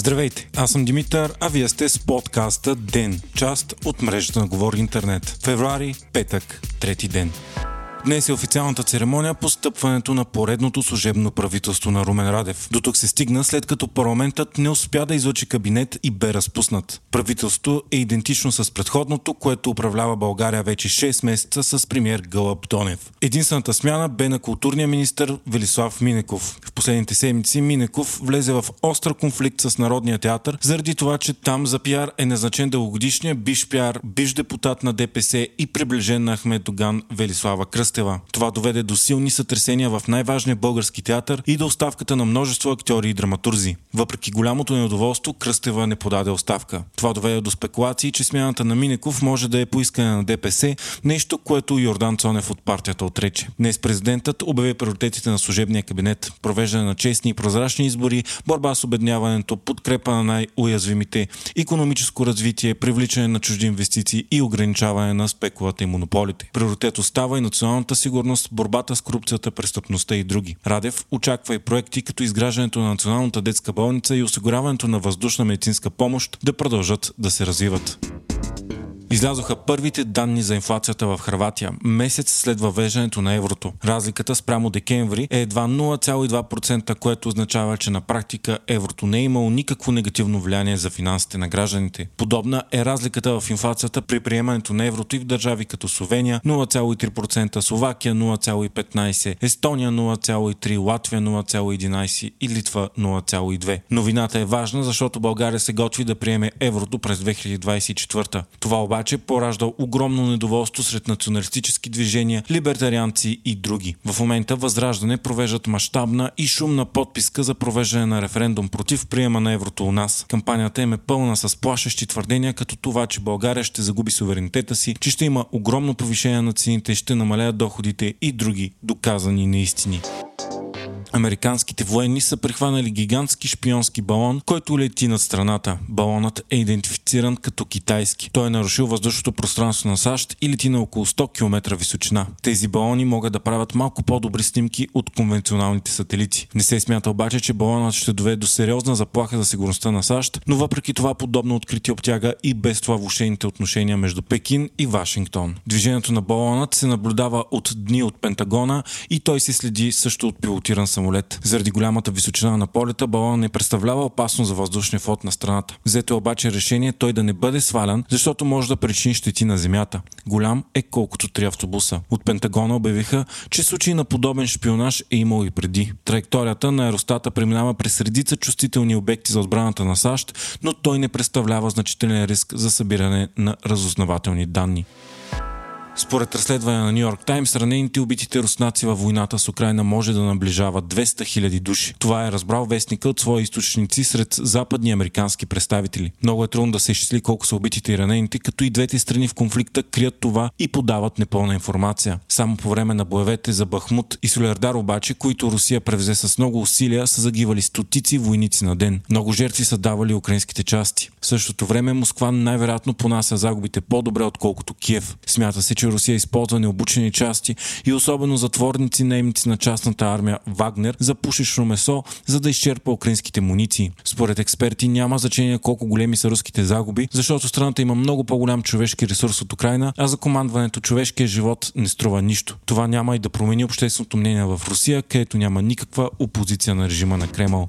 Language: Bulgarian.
Здравейте, аз съм Димитър, а вие сте с подкаста ДЕН, част от мрежата на Говори Интернет. Февруари, петък, трети ден. Днес е официалната церемония по стъпването на поредното служебно правителство на Румен Радев. До тук се стигна след като парламентът не успя да излъчи кабинет и бе разпуснат. Правителството е идентично с предходното, което управлява България вече 6 месеца с премьер Гълъб Донев. Единствената смяна бе на културния министр Велислав Минеков. В последните седмици Минеков влезе в остър конфликт с Народния театър, заради това, че там за пиар е назначен дългогодишния биш пиар, биш депутат на ДПС и приближен на Ахмед Доган Велислава Кръст. Кръстева. Това доведе до силни сътресения в най-важния български театър и до оставката на множество актьори и драматурзи. Въпреки голямото недоволство, Кръстева не подаде оставка. Това доведе до спекулации, че смяната на Минеков може да е поискане на ДПС, нещо, което Йордан Цонев от партията отрече. Днес президентът обяви приоритетите на служебния кабинет, провеждане на честни и прозрачни избори, борба с обедняването, подкрепа на най-уязвимите, економическо развитие, привличане на чужди инвестиции и ограничаване на спекулата и монополите. Приоритет остава и националната националната сигурност, борбата с корупцията, престъпността и други. Радев очаква и проекти като изграждането на Националната детска болница и осигуряването на въздушна медицинска помощ да продължат да се развиват. Излязоха първите данни за инфлацията в Хрватия, месец след въвеждането на еврото. Разликата спрямо декември е едва 0,2%, което означава, че на практика еврото не е имало никакво негативно влияние за финансите на гражданите. Подобна е разликата в инфлацията при приемането на еврото и в държави като Словения 0,3%, Словакия 0,15%, Естония 0,3%, Латвия 0,11% и Литва 0,2%. Новината е важна, защото България се готви да приеме еврото през 2024. Това обаче обаче поражда огромно недоволство сред националистически движения, либертарианци и други. В момента Възраждане провеждат мащабна и шумна подписка за провеждане на референдум против приема на еврото у нас. Кампанията им е пълна с плашещи твърдения, като това, че България ще загуби суверенитета си, че ще има огромно повишение на цените, ще намалят доходите и други доказани неистини. Американските военни са прихванали гигантски шпионски балон, който лети над страната. Балонът е идентифициран като китайски. Той е нарушил въздушното пространство на САЩ и лети на около 100 км височина. Тези балони могат да правят малко по-добри снимки от конвенционалните сателити. Не се смята обаче, че балонът ще доведе до сериозна заплаха за сигурността на САЩ, но въпреки това подобно откритие обтяга и без това влушените отношения между Пекин и Вашингтон. Движението на балонът се наблюдава от дни от Пентагона и той се следи също от пилотиран самолет самолет. Заради голямата височина на полета, балон не представлява опасност за въздушния флот на страната. Взето е обаче решение той да не бъде свалян, защото може да причини щети на земята. Голям е колкото три автобуса. От Пентагона обявиха, че случай на подобен шпионаж е имал и преди. Траекторията на аеростата преминава през редица чувствителни обекти за отбраната на САЩ, но той не представлява значителен риск за събиране на разузнавателни данни. Според разследване на Нью Йорк Таймс, ранените убитите руснаци във войната с Украина може да наближават 200 000 души. Това е разбрал вестника от свои източници сред западни американски представители. Много е трудно да се изчисли колко са убитите и ранените, като и двете страни в конфликта крият това и подават непълна информация. Само по време на боевете за Бахмут и Солярдар обаче, които Русия превзе с много усилия, са загивали стотици войници на ден. Много жертви са давали украинските части. В същото време Москва най-вероятно понася загубите по-добре, отколкото Киев. Смята се, че Русия използва необучени части и особено затворници немци на частната армия Вагнер за пушечно месо, за да изчерпа украинските муниции. Според експерти няма значение колко големи са руските загуби, защото страната има много по-голям човешки ресурс от Украина, а за командването човешкия живот не струва нищо. Това няма и да промени общественото мнение в Русия, където няма никаква опозиция на режима на Кремъл.